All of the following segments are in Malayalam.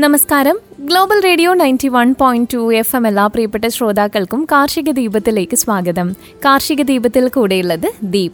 നമസ്കാരം. Global Radio ninety one point two F M എല്ലാ പ്രിയപ്പെട്ട ശ്രോതാക്കൾക്കും കാർഷിക ദീപത്തിലേക്ക് സ്വാഗതം. കാർഷിക ദീപത്തിൽ കൂടെയുള്ളത് ദീപ.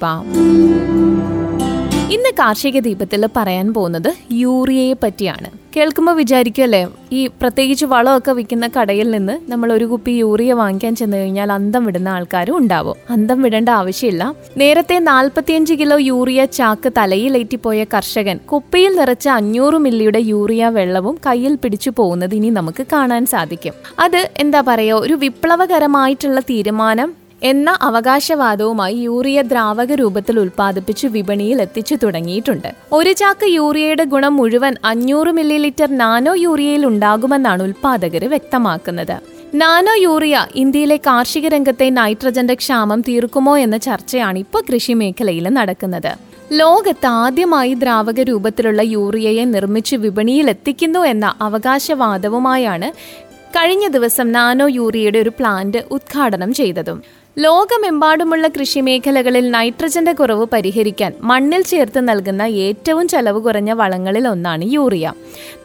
കാർഷിക ദീപത്തിൽ പറയാൻ പോകുന്നത് യൂറിയയെ പറ്റിയാണ്. കേൾക്കുമ്പോൾ വിചാരിക്കുമല്ലേ ഈ പ്രത്യേകിച്ച് വളമൊക്കെ വിൽക്കുന്ന കടയിൽ നിന്ന് നമ്മൾ ഒരു കുപ്പി യൂറിയ വാങ്ങിക്കാൻ ചെന്ന് കഴിഞ്ഞാൽ അന്തം വിടുന്ന ആൾക്കാരും ഉണ്ടാവും. അന്തം വിടേണ്ട ആവശ്യമില്ല. നേരത്തെ നാൽപ്പത്തിയഞ്ച് കിലോ യൂറിയ ചാക്ക് തലയിലേറ്റിപ്പോയ കർഷകൻ കുപ്പിയിൽ നിറച്ച അഞ്ഞൂറ് മില്ലിയുടെ യൂറിയ വെള്ളവും കയ്യിൽ പിടിച്ചു പോകുന്നത് ഇനി നമുക്ക് കാണാൻ സാധിക്കും. അത് എന്താ പറയുക ഒരു വിപ്ലവകരമായിട്ടുള്ള തീരുമാനം എന്ന അവകാശവാദവുമായി യൂറിയ ദ്രാവക രൂപത്തിൽ ഉൽപ്പാദിപ്പിച്ച് വിപണിയിൽ എത്തിച്ചു തുടങ്ങിയിട്ടുണ്ട്. ഒരു ചാക്ക് യൂറിയയുടെ ഗുണം മുഴുവൻ അഞ്ഞൂറ് മില്ലി ലിറ്റർ നാനോ യൂറിയയിൽ ഉണ്ടാകുമെന്നാണ് ഉൽപ്പാദകർ വ്യക്തമാക്കുന്നത്. നാനോ യൂറിയ ഇന്ത്യയിലെ കാർഷിക രംഗത്തെ നൈട്രജന്റെ ക്ഷാമം തീർക്കുമോ എന്ന ചർച്ചയാണ് ഇപ്പോൾ കൃഷി മേഖലയിൽ നടക്കുന്നത്. ലോകത്ത് ആദ്യമായി ദ്രാവക രൂപത്തിലുള്ള യൂറിയയെ നിർമ്മിച്ച് വിപണിയിൽ എത്തിക്കുന്നു എന്ന അവകാശവാദവുമായാണ് കഴിഞ്ഞ ദിവസം നാനോ യൂറിയയുടെ ഒരു പ്ലാന്റ് ഉദ്ഘാടനം ചെയ്തതും. ലോകമെമ്പാടുമുള്ള കൃഷിമേഖലകളിൽ നൈട്രജന്റെ കുറവ് പരിഹരിക്കാൻ മണ്ണിൽ ചേർത്ത് നൽകുന്ന ഏറ്റവും ചെലവ് കുറഞ്ഞ വളങ്ങളിൽ ഒന്നാണ് യൂറിയ.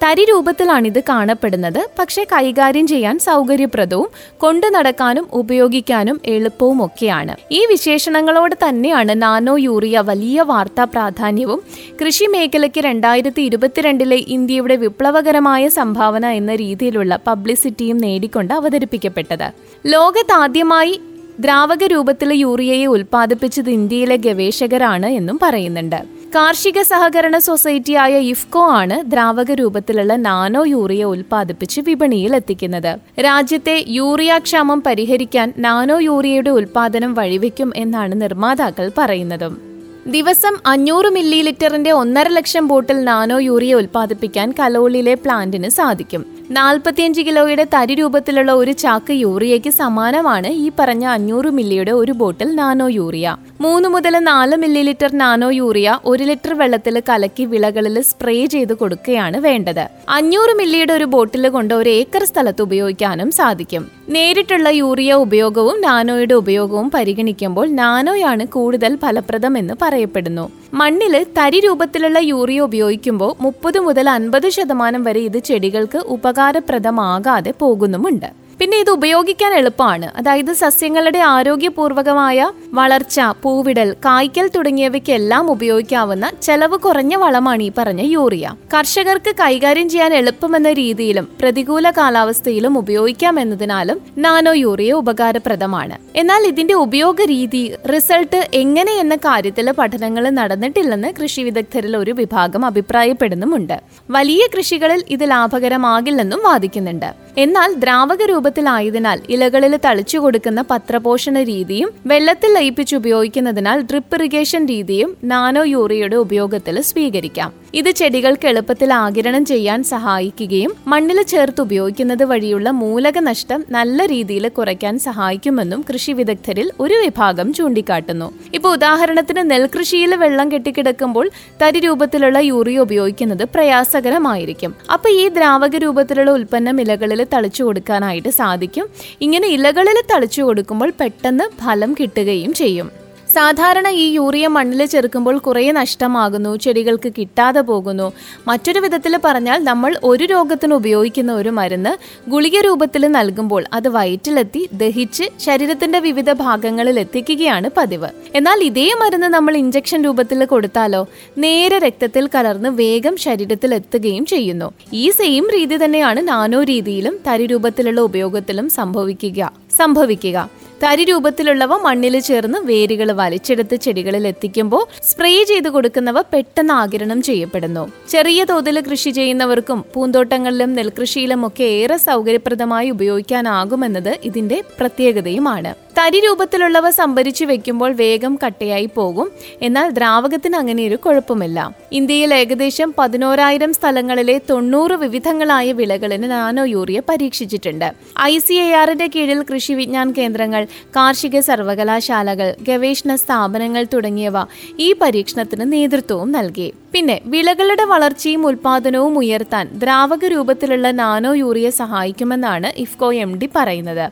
തരി രൂപത്തിലാണിത് കാണപ്പെടുന്നത്. പക്ഷേ കൈകാര്യം ചെയ്യാൻ സൗകര്യപ്രദവും കൊണ്ടു നടക്കാനും ഉപയോഗിക്കാനും എളുപ്പവും ഒക്കെയാണ് ഈ വിശേഷണങ്ങളോട് തന്നെയാണ് നാനോ യൂറിയ വലിയ വാർത്താ പ്രാധാന്യവും. കൃഷി മേഖലയ്ക്ക് രണ്ടായിരത്തി ഇരുപത്തിരണ്ടിലെ ഇന്ത്യയുടെ വിപ്ലവകരമായ സംഭാവന എന്ന രീതിയിലുള്ള പബ്ലിസിറ്റിയും നേടിക്കൊണ്ട് അവതരിപ്പിക്കപ്പെട്ടത്. ലോകത്താദ്യമായി ദ്രാവക രൂപത്തിലെ യൂറിയയെ ഉൽപ്പാദിപ്പിച്ചത് ഇന്ത്യയിലെ ഗവേഷകരാണ് എന്നും പറയുന്നുണ്ട്. കാർഷിക സഹകരണ സൊസൈറ്റിയായ ഇഫ്കോ ആണ് ദ്രാവക രൂപത്തിലുള്ള നാനോ യൂറിയ ഉൽപ്പാദിപ്പിച്ച് വിപണിയിൽ എത്തിക്കുന്നത്. രാജ്യത്തെ യൂറിയ ക്ഷാമം പരിഹരിക്കാൻ നാനോ യൂറിയയുടെ ഉൽപ്പാദനം വഴിവെക്കും എന്നാണ് നിർമ്മാതാക്കൾ പറയുന്നതും. ദിവസം അഞ്ഞൂറ് മില്ലി ലിറ്ററിന്റെ ഒന്നര ലക്ഷം ബോട്ടിൽ നാനോ യൂറിയ ഉൽപ്പാദിപ്പിക്കാൻ കലോളിലെ പ്ലാന്റിന് സാധിക്കും. നാൽപ്പത്തിയഞ്ച് കിലോയുടെ തരി രൂപത്തിലുള്ള ഒരു ചാക്ക് യൂറിയയ്ക്ക് സമാനമാണ് ഈ പറഞ്ഞ അഞ്ഞൂറ് മില്ലിയുടെ ഒരു ബോട്ടിൽ നാനോ യൂറിയ. മൂന്ന് മുതൽ നാല് മില്ലി ലിറ്റർ നാനോ യൂറിയ ഒരു ലിറ്റർ വെള്ളത്തിൽ കലക്കി വിളകളിൽ സ്പ്രേ ചെയ്ത് കൊടുക്കുകയാണ് വേണ്ടത്. അഞ്ഞൂറ് മില്ലിയുടെ ഒരു ബോട്ടിൽ കൊണ്ട് ഒരു ഏക്കർ സ്ഥലത്ത് ഉപയോഗിക്കാനും സാധിക്കും. നേരിട്ടുള്ള യൂറിയ ഉപയോഗവും നാനോയുടെ ഉപയോഗവും പരിഗണിക്കുമ്പോൾ നാനോയാണ് കൂടുതൽ ഫലപ്രദമെന്ന് പറയപ്പെടുന്നു. മണ്ണിൽ തരി രൂപത്തിലുള്ള യൂറിയ ഉപയോഗിക്കുമ്പോൾ മുപ്പത് മുതൽ അൻപത് ശതമാനം വരെ ഇത് ചെടികൾക്ക് ഉപകാരപ്രദമാകാതെ പോകുന്നുമുണ്ട് പിന്നെ ഇത് ഉപയോഗിക്കാൻ എളുപ്പമാണ്. അതായത് സസ്യങ്ങളുടെ ആരോഗ്യപൂർവകമായ വളർച്ച പൂവിടൽ കായ്ക്കൽ തുടങ്ങിയവയ്ക്കെല്ലാം ഉപയോഗിക്കാവുന്ന ചെലവ് കുറഞ്ഞ വളമാണ് ഈ പറഞ്ഞ യൂറിയ. കർഷകർക്ക് കൈകാര്യം ചെയ്യാൻ എളുപ്പമെന്ന രീതിയിലും പ്രതികൂല കാലാവസ്ഥയിലും ഉപയോഗിക്കാം എന്നതിനാലും നാനോ യൂറിയ ഉപകാരപ്രദമാണ്. എന്നാൽ ഇതിന്റെ ഉപയോഗ രീതി റിസൾട്ട് എങ്ങനെ എന്ന കാര്യത്തിൽ പഠനങ്ങൾ നടന്നിട്ടില്ലെന്ന് കൃഷി വിദഗ്ധരിൽ ഒരു വിഭാഗം അഭിപ്രായപ്പെടുന്നുമുണ്ട്. വലിയ കൃഷികളിൽ ഇത് ലാഭകരമാകില്ലെന്നും വാദിക്കുന്നുണ്ട്. എന്നാൽ ദ്രാവക രൂപത്തിലായതിനാൽ ഇലകളിൽ തളിച്ചു കൊടുക്കുന്ന പത്രപോഷണ രീതിയും വെള്ളത്തിൽ ലയിപ്പിച്ച് ഉപയോഗിക്കുന്നതിനാൽ ഡ്രിപ്പ് ഇറിഗേഷൻ രീതിയും നാനോ യൂറിയയുടെ ഉപയോഗത്തിൽ സ്വീകരിക്കാം. ഇത് ചെടികൾക്ക് എളുപ്പത്തിൽ ആകിരണം ചെയ്യാൻ സഹായിക്കുകയും മണ്ണിൽ ചേർത്ത് ഉപയോഗിക്കുന്നത് വഴിയുള്ള മൂലക നഷ്ടം നല്ല രീതിയിൽ കുറയ്ക്കാൻ സഹായിക്കുമെന്നും കൃഷി വിദഗ്ധരിൽ ഒരു വിഭാഗം ചൂണ്ടിക്കാട്ടുന്നു. ഇപ്പോൾ ഉദാഹരണത്തിന് നെൽകൃഷിയിൽ വെള്ളം കെട്ടിക്കിടക്കുമ്പോൾ തരി രൂപത്തിലുള്ള യൂറിയ ഉപയോഗിക്കുന്നത് പ്രയാസകരമായിരിക്കും. അപ്പോൾ ഈ ദ്രാവക രൂപത്തിലുള്ള ഉൽപ്പന്നം ഇലകളിൽ തളിച്ചു കൊടുക്കാനായിട്ട് സാധിക്കും. ഇങ്ങനെ ഇലകളിൽ തളിച്ചു കൊടുക്കുമ്പോൾ പെട്ടെന്ന് ഫലം കിട്ടുകയും ചെയ്യും. സാധാരണ ഈ യൂറിയ മണ്ണിൽ ചെറുക്കുമ്പോൾ കുറേ നഷ്ടമാകുന്നു ചെടികൾക്ക് കിട്ടാതെ പോകുന്നു. മറ്റൊരു വിധത്തിൽ പറഞ്ഞാൽ നമ്മൾ ഒരു രോഗത്തിന് ഉപയോഗിക്കുന്ന ഒരു മരുന്ന് ഗുളിക രൂപത്തിൽ നൽകുമ്പോൾ അത് വയറ്റിലെത്തി ദഹിച്ച് ശരീരത്തിന്റെ വിവിധ ഭാഗങ്ങളിൽ എത്തിക്കുകയാണ് പതിവ്. എന്നാൽ ഇതേ മരുന്ന് നമ്മൾ ഇഞ്ചക്ഷൻ രൂപത്തിൽ കൊടുത്താലോ? നേരെ രക്തത്തിൽ കലർന്ന് വേഗം ശരീരത്തിൽ എത്തുകയും ചെയ്യുന്നു. ഈ സെയിം രീതി തന്നെയാണ് നാനോ രീതിയിലും തരി രൂപത്തിലുള്ള ഉപയോഗത്തിലും സംഭവിക്കുക സംഭവിക്കുക. തരി രൂപത്തിലുള്ളവ മണ്ണിൽ ചേർന്ന് വേരുകൾ വലിച്ചെടുത്ത് ചെടികളിൽ എത്തിക്കുമ്പോൾ സ്പ്രേ ചെയ്ത് കൊടുക്കുന്നവ പെട്ടെന്ന് ആകിരണം ചെയ്യപ്പെടുന്നു. ചെറിയ തോതിൽ കൃഷി ചെയ്യുന്നവർക്കും പൂന്തോട്ടങ്ങളിലും നെൽകൃഷിയിലും ഒക്കെ ഏറെ സൗകര്യപ്രദമായി ഉപയോഗിക്കാനാകുമെന്നത് ഇതിന്റെ പ്രത്യേകതയുമാണ്. തരി രൂപത്തിലുള്ളവ സംഭരിച്ചു വെക്കുമ്പോൾ വേഗം കട്ടയായി പോകും. എന്നാൽ ദ്രാവകത്തിന് അങ്ങനെ ഒരു കുഴപ്പമില്ല. ഇന്ത്യയിൽ ഏകദേശം പതിനോരായിരം സ്ഥലങ്ങളിലെ തൊണ്ണൂറ് വിവിധങ്ങളായ വിളകളിന് നാനോ യൂറിയ പരീക്ഷിച്ചിട്ടുണ്ട്. ഐ സി എ ആറിന്റെ കീഴിൽ കൃഷി വിജ്ഞാൻ കേന്ദ്രങ്ങൾ കാർഷിക സർവകലാശാലകൾ ഗവേഷണ സ്ഥാപനങ്ങൾ തുടങ്ങിയവ ഈ പരീക്ഷണത്തിന് നേതൃത്വവും നൽകി. പിന്നെ വിളകളുടെ വളർച്ചയും ഉൽപാദനവും ഉയർത്താൻ ദ്രാവക രൂപത്തിലുള്ള നാനോ യൂറിയ സഹായിക്കുമെന്നാണ് ഇഫ്കോ എം ഡി പറയുന്നത്.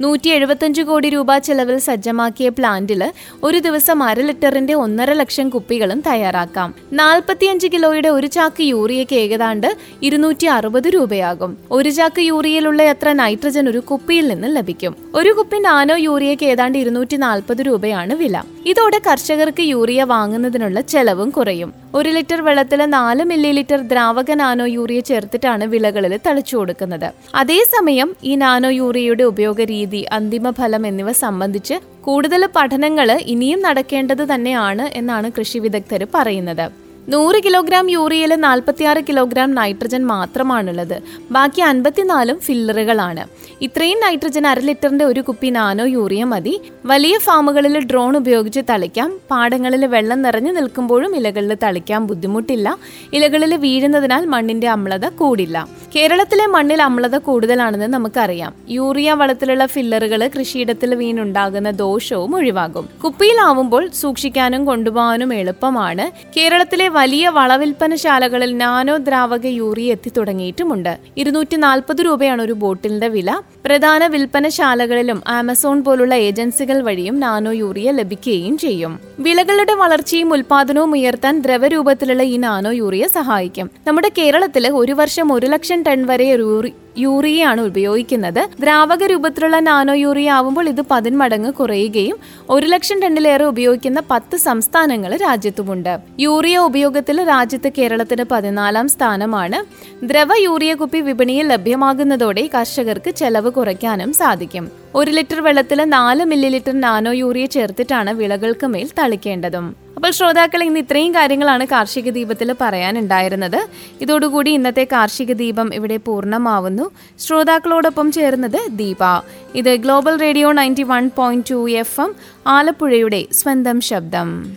നൂറ്റി എഴുപത്തഞ്ച് കോടി രൂപ ചെലവിൽ സജ്ജമാക്കിയ പ്ലാന്റിൽ ഒരു ദിവസം അര ലിറ്ററിന്റെ ഒന്നര ലക്ഷം കുപ്പികളും തയ്യാറാക്കാം. നാൽപ്പത്തിയഞ്ച് കിലോയുടെ ഒരു ചാക്ക് യൂറിയയ്ക്ക് ഏകദാണ്ട് ഇരുന്നൂറ്റി അറുപത് രൂപയാകും. ഒരു ചാക്ക് യൂറിയയിലുള്ള എത്ര നൈട്രജൻ ഒരു കുപ്പിയിൽ നിന്ന് ലഭിക്കും? ഒരു കുപ്പി നാനോ യൂറിയയ്ക്ക് ഏതാണ്ട് ഇരുന്നൂറ്റി നാൽപ്പത് രൂപയാണ് വില. ഇതോടെ കർഷകർക്ക് യൂറിയ വാങ്ങുന്നതിനുള്ള ചെലവും കുറയും. ഒരു ലിറ്റർ വെള്ളത്തിൽ നാല് മില്ലി ലിറ്റർ ദ്രാവക നാനോ യൂറിയ ചേർത്തിട്ടാണ് വിളകളിൽ തളിച്ചു കൊടുക്കുന്നത്. അതേസമയം ഈ നാനോ യൂറിയയുടെ ഉപയോഗ രീതി അന്തിമ ഫലം എന്നിവ സംബന്ധിച്ച് കൂടുതൽ പഠനങ്ങൾ ഇനിയും നടക്കേണ്ടത് തന്നെയാണ് എന്നാണ് കൃഷി വിദഗ്ധർ പറയുന്നത്. നൂറ് കിലോഗ്രാം യൂറിയയിൽ നാൽപ്പത്തിയാറ് കിലോഗ്രാം നൈട്രജൻ മാത്രമാണുള്ളത്. ബാക്കി അൻപത്തിനാലും ഫില്ലറുകളാണ്. ഇത്രയും നൈട്രജൻ അര ലിറ്ററിന്റെ ഒരു കുപ്പി നാനോ യൂറിയ മതി. വലിയ ഫാമുകളിൽ ഡ്രോൺ ഉപയോഗിച്ച് തളിക്കാം. പാടങ്ങളിൽ വെള്ളം നിറഞ്ഞു നിൽക്കുമ്പോഴും ഇലകളിൽ തളിക്കാൻ ബുദ്ധിമുട്ടില്ല. ഇലകളിൽ വീഴുന്നതിനാൽ മണ്ണിന്റെ അമ്ലത കൂടില്ല. കേരളത്തിലെ മണ്ണിൽ അമ്ലത കൂടുതലാണെന്ന് നമുക്കറിയാം. യൂറിയ വളത്തിലുള്ള ഫില്ലറുകൾ കൃഷിയിടത്തിൽ വീണുണ്ടാകുന്ന ദോഷവും ഒഴിവാകും. കുപ്പിയിലാവുമ്പോൾ സൂക്ഷിക്കാനും കൊണ്ടുപോകാനും എളുപ്പമാണ്. കേരളത്തിലെ വലിയ വളവിൽപ്പനശാലകളിൽ നാനോ ദ്രാവക യൂറിയ എത്തി തുടങ്ങിയിട്ടുമുണ്ട്. ഇരുന്നൂറ്റി നാൽപ്പത് രൂപയാണ് ഒരു ബോട്ടിലിന്റെ വില. പ്രധാന വിൽപ്പനശാലകളിലും ആമസോൺ പോലുള്ള ഏജൻസികൾ വഴിയും നാനോ യൂറിയ ലഭിക്കുകയും ചെയ്യും. വിളകളുടെ വളർച്ചയും ഉൽപാദനവും ഉയർത്താൻ ദ്രവരൂപത്തിലുള്ള ഈ നാനോ യൂറിയ സഹായിക്കും. നമ്മുടെ കേരളത്തിൽ ഒരു വർഷം ഒരു ലക്ഷം ടൺ വരെ യൂറിയയാണ് ഉപയോഗിക്കുന്നത്. ദ്രാവക രൂപത്തിലുള്ള നാനോ യൂറിയ ആവുമ്പോൾ ഇത് പതിന്മടങ്ങ് കുറയുകയും ഒരു ലക്ഷം ടണ്ണിലേറെ ഉപയോഗിക്കുന്ന പത്ത് സംസ്ഥാനങ്ങൾ രാജ്യത്തുമുണ്ട്. യൂറിയ ഉപയോഗത്തിൽ രാജ്യത്ത് കേരളത്തിന് പതിനാലാം സ്ഥാനമാണ്. ദ്രവ യൂറിയ കുപ്പി വിപണിയിൽ ലഭ്യമാകുന്നതോടെ കർഷകർക്ക് ചെലവ് കുറയ്ക്കാനും സാധിക്കും. ഒരു ലിറ്റർ വെള്ളത്തിൽ നാല് മില്ലി ലിറ്റർ നാനോ യൂറിയ ചേർത്തിട്ടാണ് വിളകൾക്ക് മേൽ തളിക്കേണ്ടതും. അപ്പോൾ ശ്രോതാക്കൾ ഇന്ന് ഇത്രയും കാര്യങ്ങളാണ് കാർഷിക ദീപത്തിൽ പറയാനുണ്ടായിരുന്നത്. ഇതോടുകൂടി ഇന്നത്തെ കാർഷിക ദീപം ഇവിടെ പൂർണമാവുന്നു. ശ്രോതാക്കളോടൊപ്പം ചേർന്നത് ദീപ. ഇത് Global Radio ninety one point two F M ആലപ്പുഴയുടെ സ്വന്തം ശബ്ദം.